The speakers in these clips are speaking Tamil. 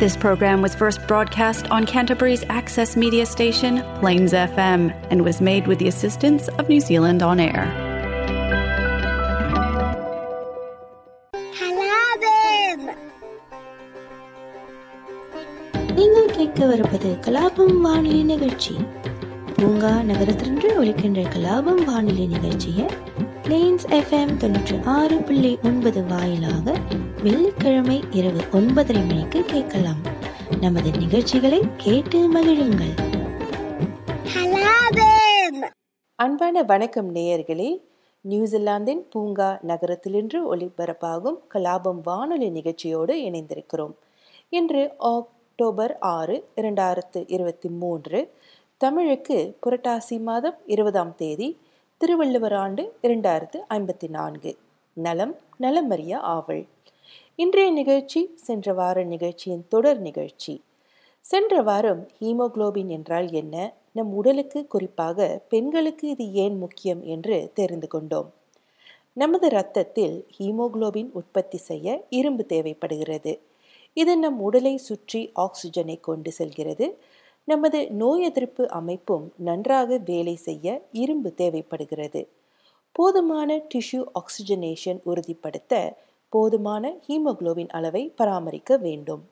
This program was first broadcast on Canterbury's access media station, Plains FM, and was made with the assistance of New Zealand On Air. கலாபம் நீங்கள் கேட்கவிருப்பது கலாபம் வானொலி நிகழ்ச்சி பூங்கா நகரத்திலிருந்து ஒலிக்கின்ற கலாபம் வானொலி நிகழ்ச்சியை பிளேன்ஸ் எஃப்எம் தொண்ணூற்றி ஆறு புள்ளி ஒன்பது வாயிலாக வெள்ளிக்கிழமை இரவு ஒன்பதரை மணிக்கு கேட்கலாம். நமது நிகழ்ச்சிகளை கேட்டு மகிழுங்கள். அன்பான வணக்கம் நேயர்களே. நியூசிலாந்தின் பூங்கா நகரத்திலின்று ஒளிபரப்பாகும் கலாபம் வானொலி நிகழ்ச்சியோடு இணைந்திருக்கிறோம். இன்று அக்டோபர் ஆறு இரண்டாயிரத்து இருபத்தி மூன்று தமிழுக்கு புரட்டாசி மாதம் இருபதாம் தேதி திருவள்ளுவர் ஆண்டு இரண்டாயிரத்து ஐம்பத்தி நான்கு. நலம் நலமறிய ஆவல். இன்றைய நிகழ்ச்சி சென்ற வார நிகழ்ச்சியின் தொடர் நிகழ்ச்சி. சென்ற வாரம் ஹீமோகுளோபின் என்றால் என்ன? நம் உடலுக்கு குறிப்பாக பெண்களுக்கு இது ஏன் முக்கியம் என்று தெரிந்து கொண்டோம். நமது இரத்தத்தில் ஹீமோகுளோபின் உற்பத்தி செய்ய இரும்பு தேவைப்படுகிறது. இது நம் உடலை சுற்றி ஆக்சிஜனை கொண்டு செல்கிறது. நமது நோய் எதிர்ப்பு அமைப்பும் நன்றாக வேலை செய்ய இரும்பு தேவைப்படுகிறது. போதுமான டிஷ்யூ ஆக்சிஜனேஷன் உறுதிப்படுத்த போதுமான ஹீமோகுளோபின் அளவை பராமரிக்க வேண்டும்.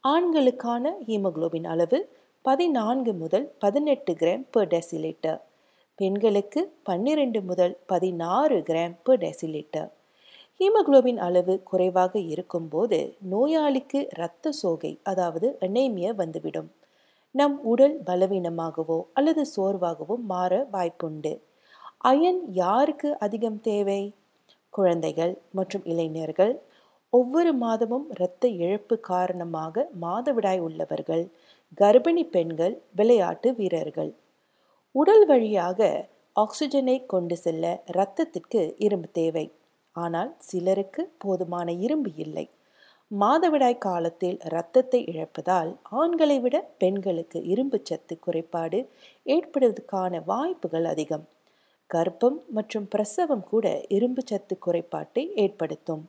ஆண்களுக்கான ஹீமோகுளோபின் அளவு பதினான்கு முதல் பதினெட்டு கிராம் பெர் டெசிலிட்டர் பெண்களுக்கு பன்னிரண்டு முதல் பதினாறு கிராம் பெர் டெசிலிட்டர் ஹீமோகுளோபின் அளவு குறைவாக இருக்கும்போது நோயாளிக்கு இரத்த சோகை அதாவது அனேமியா வந்துவிடும். நம் உடல் பலவீனமாகவோ அல்லது சோர்வாகவோ மாற வாய்ப்புண்டு. அயன் யாருக்கு அதிகம் தேவை? குழந்தைகள் மற்றும் இளைஞர்கள் ஒவ்வொரு மாதமும் இரத்த இழப்பு காரணமாக மாதவிடாய் உள்ளவர்கள் கர்ப்பிணி பெண்கள் விளையாட்டு வீரர்கள். உடல் வழியாக ஆக்சிஜனை கொண்டு செல்ல இரத்தத்திற்கு இரும்பு தேவை. ஆனால் சிலருக்கு போதுமான இரும்பு இல்லை. மாதவிடாய் காலத்தில் இரத்தத்தை இழப்பதால் ஆண்களை விட பெண்களுக்கு இரும்பு சத்து குறைபாடு ஏற்படுவதற்கான வாய்ப்புகள் அதிகம். கர்ப்பம் மற்றும் பிரசவம் கூட இரும்பு சத்து குறைபாட்டை ஏற்படுத்தும்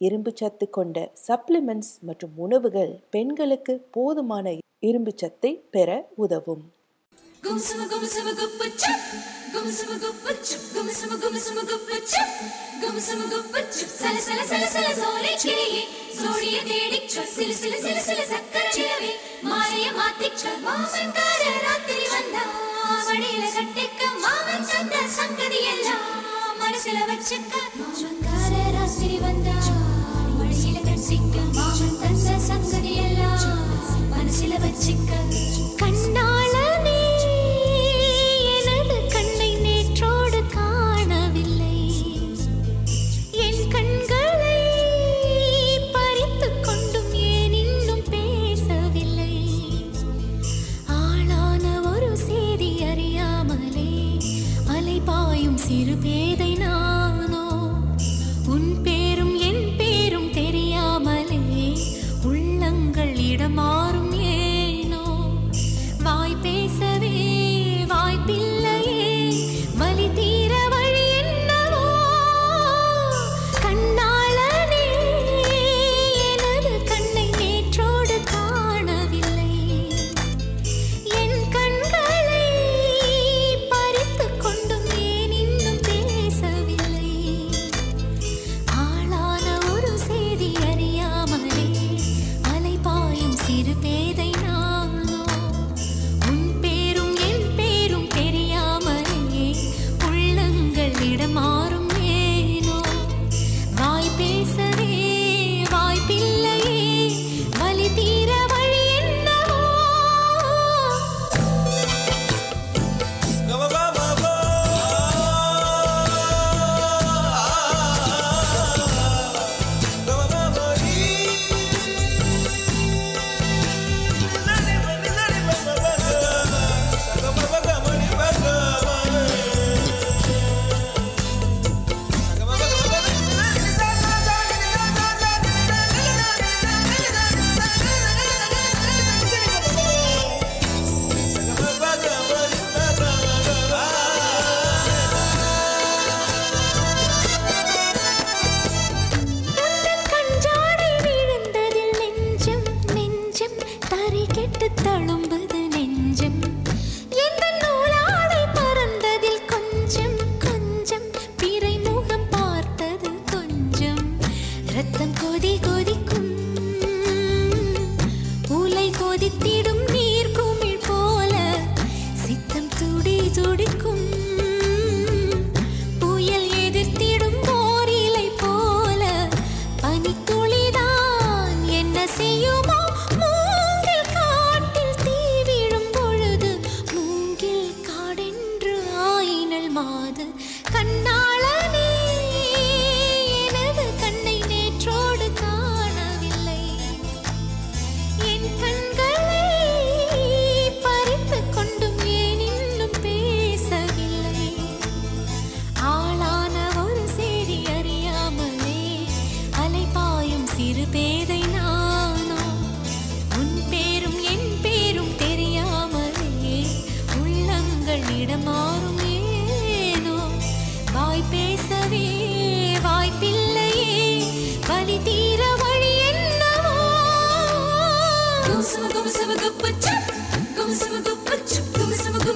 இரும்பு சத்து கொண்ட சப்ளிமெண்ட்ஸ் மற்றும் உணவுகள் பெண்களுக்கு போதுமான இரும்பு சத்தை பெற உதவும் மாறிய மாத்திக்க மாமன் கார ராத்திரி வந்தா மடியில கட்டிக்க மாமன் தந்த சங்கதி எல்லாம் மனசுல வச்சுக்க. மாமன்கார ராத்திரி வந்தா மடியில கட்டிக்க மாமன் தந்த சங்கதி எல்லாம் மனசுல வச்சுக்க. கண்ணா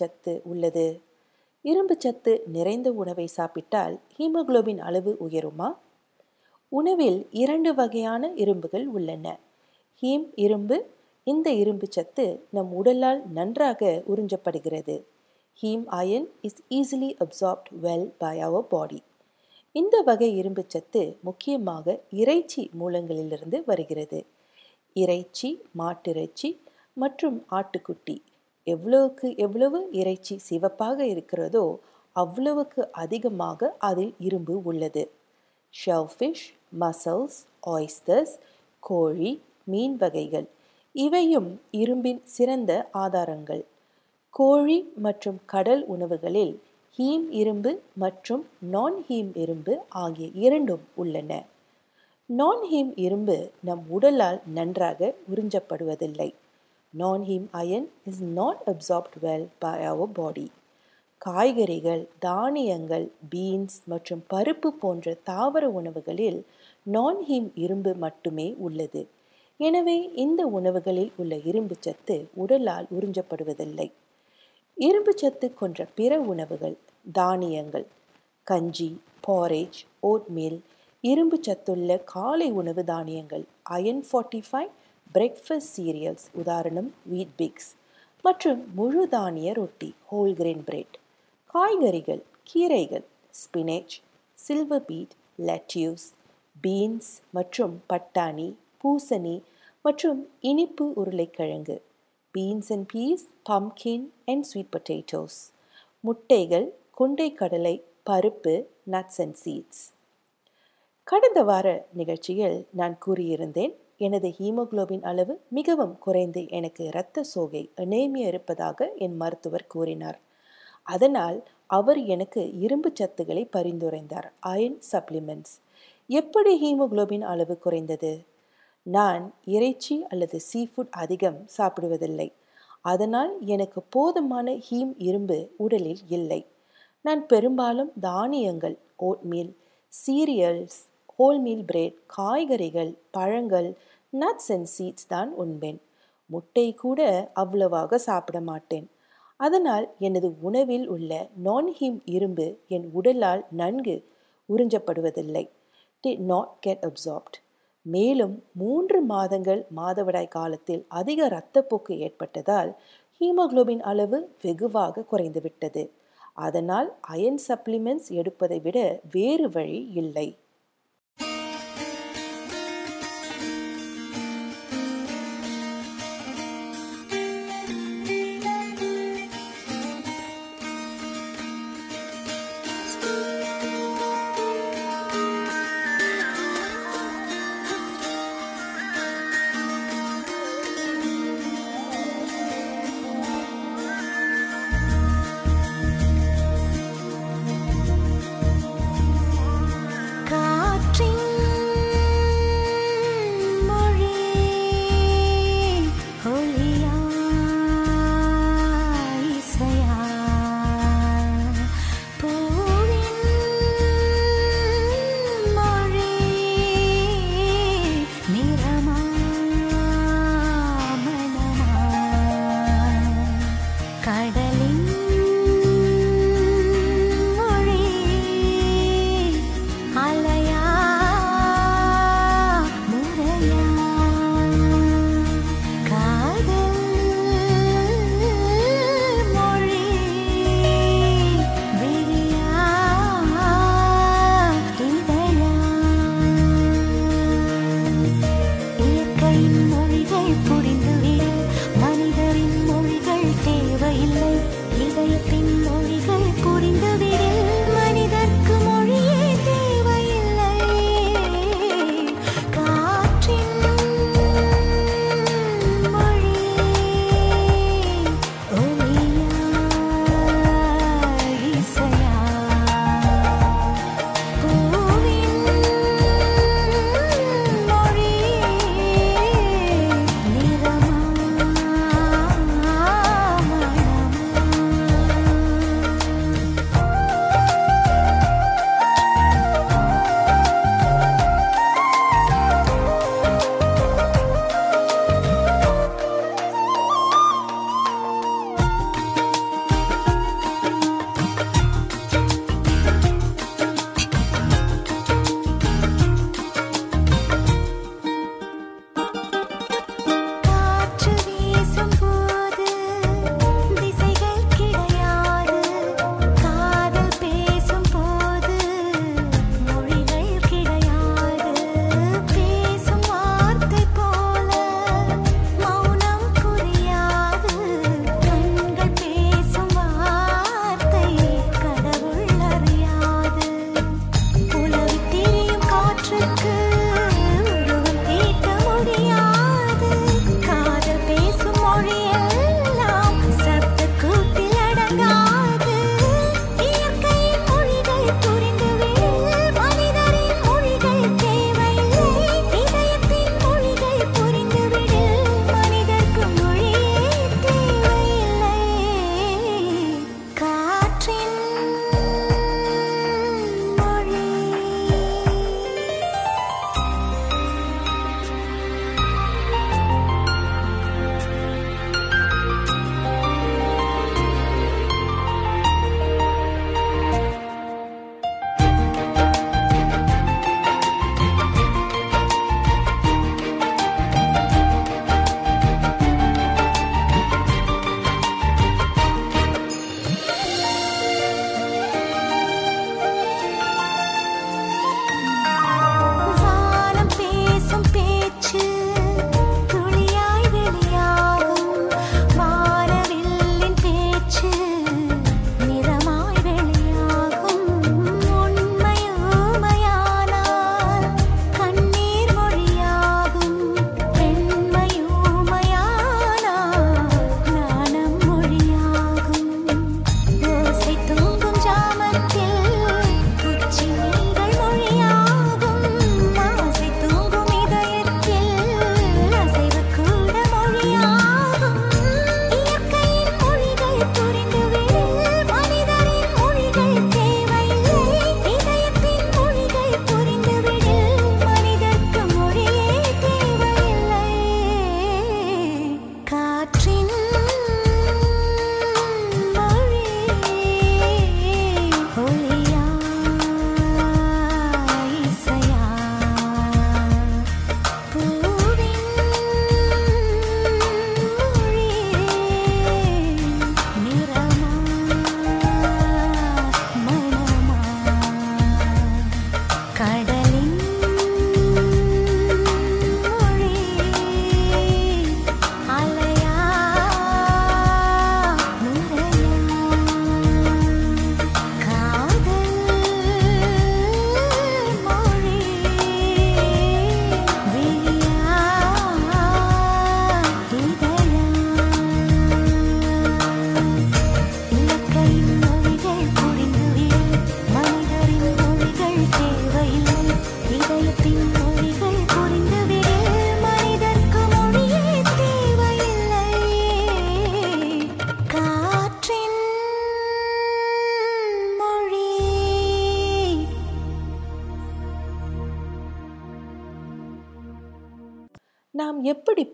சத்து உள்ளது. இரும்பு சத்து நிறைந்த உணவை சாப்பிட்டால் ஹீமோகுளோபின் அளவு உயருமா? உணவில் இரண்டு வகையான இரும்புகள் உள்ளன. ஹீம் இரும்பு இந்த இரும்பு சத்து நம் உடலால் நன்றாக உறிஞ்சப்படுகிறது. Haem iron is easily absorbed well by our body இந்த வகை இரும்பு சத்து முக்கியமாக இறைச்சி மூலங்களிலிருந்து வருகிறது. இறைச்சி மாட்டிறைச்சி மற்றும் ஆட்டுக்குட்டி. எவ்வளவுக்கு எவ்வளவு இறைச்சி சிவப்பாக இருக்கிறதோ அவ்வளவுக்கு அதிகமாக அதில் இரும்பு உள்ளது. ஷெல்ஃபிஷ் மசல்ஸ் ஆய்ஸ்டர்ஸ் கோழி மீன் வகைகள் இவையும் இரும்பின் சிறந்த ஆதாரங்கள். கோழி மற்றும் கடல் உணவுகளில் ஹீம் இரும்பு மற்றும் நான் ஹீம் இரும்பு ஆகிய இரண்டும் உள்ளன. நான் ஹீம் இரும்பு நம் உடலால் நன்றாக உறிஞ்சப்படுவதில்லை. Non haem iron is not absorbed well by our body காய்கறிகள் தானியங்கள் பீன்ஸ் மற்றும் பருப்பு போன்ற தாவர உணவுகளில் நான் ஹீம் இரும்பு மட்டுமே உள்ளது. எனவே இந்த உணவுகளில் உள்ள இரும்பு சத்து உடலால் உறிஞ்சப்படுவதில்லை. இரும்பு சத்து கொன்ற பிற உணவுகள் தானியங்கள் கஞ்சி பாரேஜ் ஓட்மீல் இரும்பு சத்துள்ள காலை உணவு தானியங்கள் iron forty five breakfast cereals உதாரணம் வீட் பிக்ஸ் மற்றும் முழு தானிய ரொட்டி ஹோல் கிரெயின் பிரெட் காய்கறிகள் கீரைகள் spinach silver beet lettuce beans மற்றும் பட்டாணி பூசணி மற்றும் இனிப்பு உருளைக்கிழங்கு. Beans and peas pumpkin and sweet potatoes முட்டைகள் கொண்டை கடலை பருப்பு நட்ஸ் அண்ட் சீட்ஸ் கடந்த வார நிகழ்ச்சியில் நான் கூறியிருந்தேன் எனது ஹீமோகுளோபின் அளவு மிகவும் குறைந்து எனக்கு இரத்த சோகை அனேமியா இருப்பதாக என் மருத்துவர் கூறினார். அதனால் அவர் எனக்கு இரும்பு சத்துக்களை பரிந்துரைந்தார். அயன் சப்ளிமெண்ட்ஸ் எப்படி ஹீமோகுளோபின் அளவு குறைந்தது? நான் இறைச்சி அல்லது சீஃபுட் அதிகம் சாப்பிடுவதில்லை. அதனால் எனக்கு போதுமான ஹீம் இரும்பு உடலில் இல்லை. நான் பெரும்பாலும் தானியங்கள் ஓட்மீல் சீரியல்ஸ் ஹோல்மீல் பிரெட் காய்கறிகள் பழங்கள் நட்ஸ் அண்ட் சீட்ஸ் தான் உண்பேன். முட்டை கூட அவ்வளவாக சாப்பிட மாட்டேன். அதனால் எனது உணவில் உள்ள நான்ஹீம் இரும்பு என் உடலால் நன்கு உறிஞ்சப்படுவதில்லை. டி நாட் கெட் அப்சார்ப்ட் மேலும் மூன்று மாதங்கள் மாதவிடாய் காலத்தில் அதிக இரத்தப்போக்கு ஏற்பட்டதால் ஹீமோகுளோபின் அளவு வெகுவாக குறைந்துவிட்டது. அதனால் அயன் சப்ளிமெண்ட்ஸ் எடுப்பதை விட வேறு வழி இல்லை.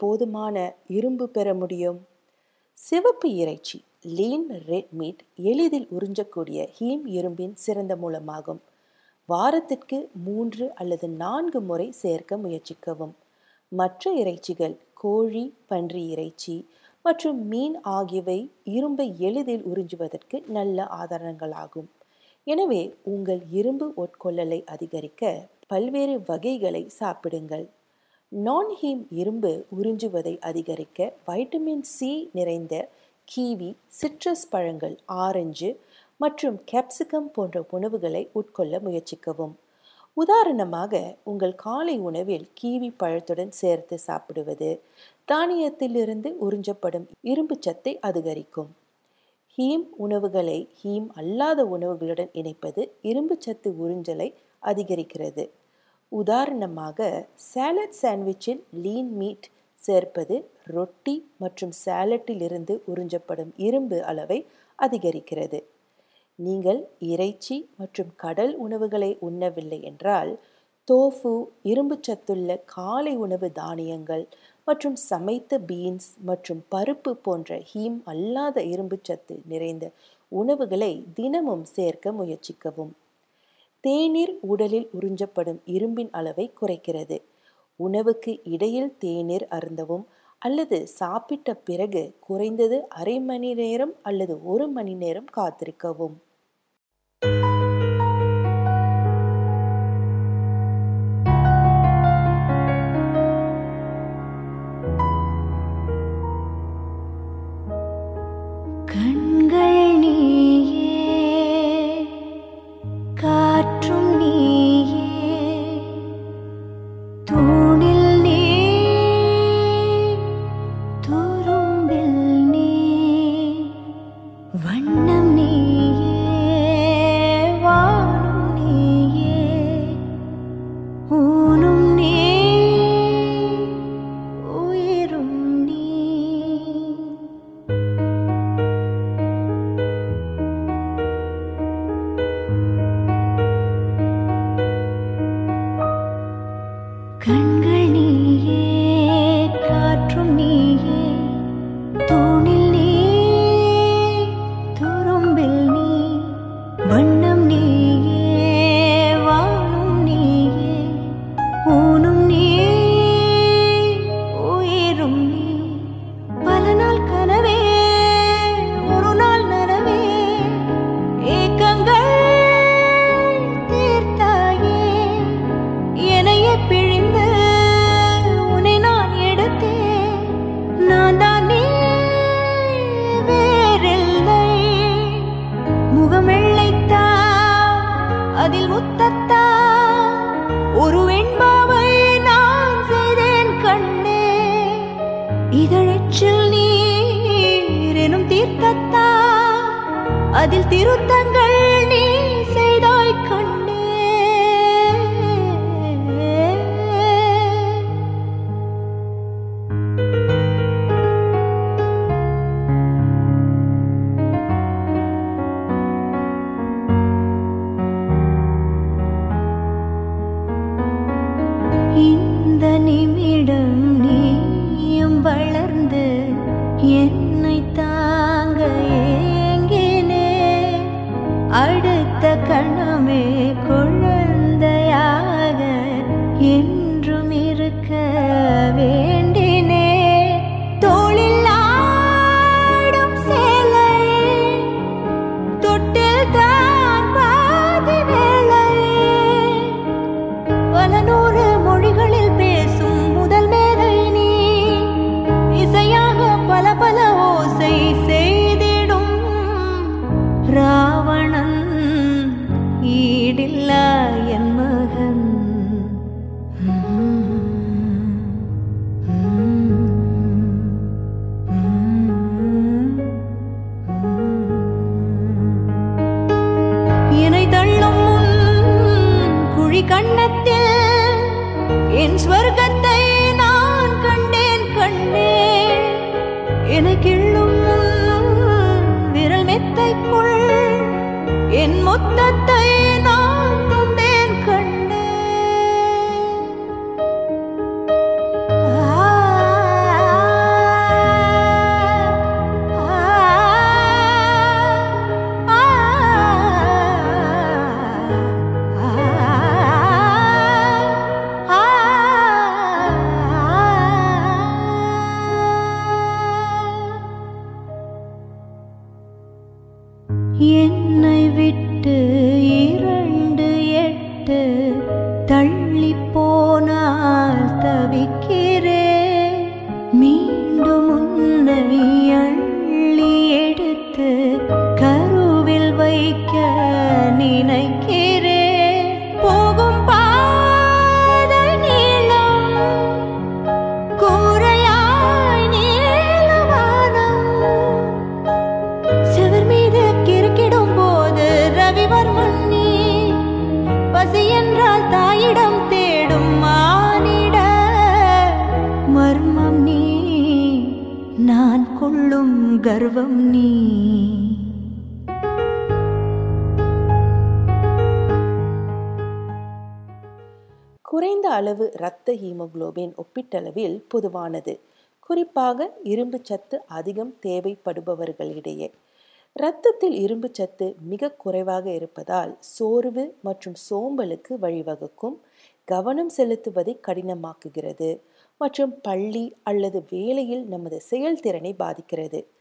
போதுமான இரும்பு பெற முடியும்? சிவப்பு இறைச்சி லீன் ரெட் மீட் எளிதில் உறிஞ்சக்கூடிய ஹீம் இரும்பின் சிறந்த மூலமாகும். வாரத்திற்கு மூன்று அல்லது நான்கு முறை சேர்க்க முயற்சிக்கவும். மற்ற இறைச்சிகள் கோழி பன்றி இறைச்சி மற்றும் மீன் ஆகியவை இரும்பை எளிதில் உறிஞ்சுவதற்கு நல்ல ஆதாரங்களாகும். எனவே உங்கள் இரும்பு உட்கொள்ளலை அதிகரிக்க பல்வேறு வகைகளை சாப்பிடுங்கள். நான் ஹீம் இரும்பு உறிஞ்சுவதை அதிகரிக்க வைட்டமின் சி நிறைந்த கீவி சிட்ரஸ் பழங்கள் ஆரஞ்சு மற்றும் கேப்சிகம் போன்ற உணவுகளை உட்கொள்ள முயற்சிக்கவும். உதாரணமாக உங்கள் காலை உணவில் கீவி பழத்துடன் சேர்த்து சாப்பிடுவது தானியத்திலிருந்து உறிஞ்சப்படும் இரும்பு சத்தை அதிகரிக்கும். ஹீம் உணவுகளை ஹீம் அல்லாத உணவுகளுடன் இணைப்பது இரும்பு சத்து உறிஞ்சலை அதிகரிக்கிறது. உதாரணமாக சாலட் சாண்ட்விச்சில் லீன் மீட் சேர்ப்பது ரொட்டி மற்றும் சாலட்டிலிருந்து உறிஞ்சப்படும் இரும்பு அளவை அதிகரிக்கிறது. நீங்கள் இறைச்சி மற்றும் கடல் உணவுகளை உண்ணவில்லை என்றால் தோஃபு இரும்பு சத்துள்ள காலை உணவு தானியங்கள் மற்றும் சமைத்த பீன்ஸ் மற்றும் பருப்பு போன்ற ஹீம் அல்லாத இரும்பு சத்து நிறைந்த உணவுகளை தினமும் சேர்க்க முயற்சிக்கவும். தேநீர் உடலில் உறிஞ்சப்படும் இரும்பின் அளவை குறைக்கிறது. உணவுக்கு இடையில் தேநீர் அருந்தவும் அல்லது சாப்பிட்ட பிறகு குறைந்தது அரை மணி நேரம் அல்லது ஒரு மணி நேரம் காத்திருக்கவும். கர்வம் நீ. குறைந்த அளவு இரத்த ஹீமோகுளோபின் ஒப்பீட்டளவில் பொதுவானது. குறிப்பாக இரும்பு சத்து அதிகம் தேவைப்படுபவர்களிடையே. இரத்தத்தில் இரும்பு சத்து மிக குறைவாக இருப்பதால் சோர்வு மற்றும் சோம்பலுக்கு வழிவகுக்கும். கவனம் செலுத்துவதை கடினமாக்குகிறது மற்றும் பள்ளி அல்லது வேலையில் நமது செயல்திறனை பாதிக்கிறது.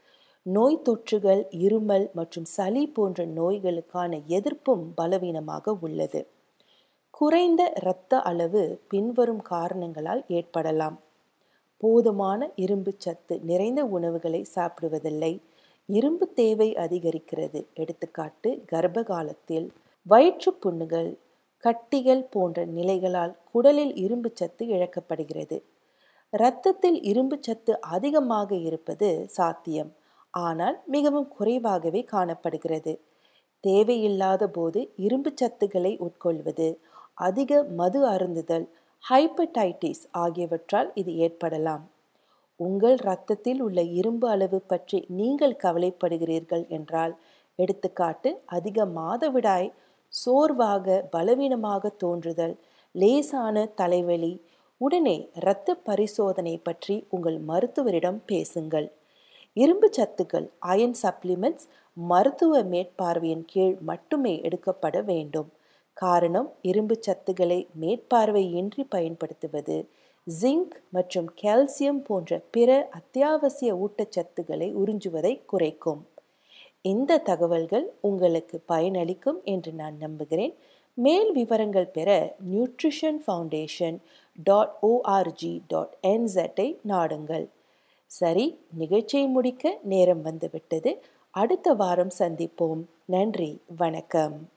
நோய் தொற்றுகள் இருமல் மற்றும் சளி போன்ற நோய்களுக்கான எதிர்ப்பும் பலவீனமாக உள்ளது. குறைந்த இரத்த அளவு பின்வரும் காரணங்களால் ஏற்படலாம். போதுமான இரும்பு சத்து நிறைந்த உணவுகளை சாப்பிடுவதில்லை. இரும்பு தேவை அதிகரிக்கிறது. எடுத்துக்காட்டு கர்ப்ப காலத்தில் வயிற்று புண்ணுகள் கட்டிகள் போன்ற நிலைகளால் குடலில் இரும்பு சத்து இழக்கப்படுகிறது. இரத்தத்தில் இரும்பு சத்து அதிகமாக இருப்பது சாத்தியம். ஆனால் மிகவும் குறைவாகவே காணப்படுகிறது. தேவையில்லாத போது இரும்பு சத்துக்களை உட்கொள்வது அதிக மது அருந்துதல் ஹைப்படைட்டிஸ் ஆகியவற்றால் இது ஏற்படலாம். உங்கள் இரத்தத்தில் உள்ள இரும்பு அளவு பற்றி நீங்கள் கவலைப்படுகிறீர்கள் என்றால் எடுத்துக்காட்டு அதிக மாதவிடாய் சோர்வாக பலவீனமாக தோன்றுதல் லேசான தலைவலி உடனே இரத்த பரிசோதனை பற்றி உங்கள் மருத்துவரிடம் பேசுங்கள். இரும்பு சத்துக்கள் அயன் சப்ளிமெண்ட்ஸ் மருத்துவ மேற்பார்வையின் கீழ் மட்டுமே எடுக்கப்பட வேண்டும். காரணம் இரும்பு சத்துக்களை மேற்பார்வையின்றி பயன்படுத்துவது. ஜிங்க் மற்றும் கால்சியம் போன்ற பிற அத்தியாவசிய ஊட்டச்சத்துக்களை உறிஞ்சுவதை குறைக்கும். இந்த தகவல்கள் உங்களுக்கு பயனளிக்கும் என்று நான் நம்புகிறேன். மேல் விவரங்கள் பெற nutrition foundation dot O R G dot என்செட்டை நாடுங்கள். சரி நிகழ்ச்சியை முடிக்க நேரம் வந்துவிட்டது. அடுத்த வாரம் சந்திப்போம். நன்றி வணக்கம்.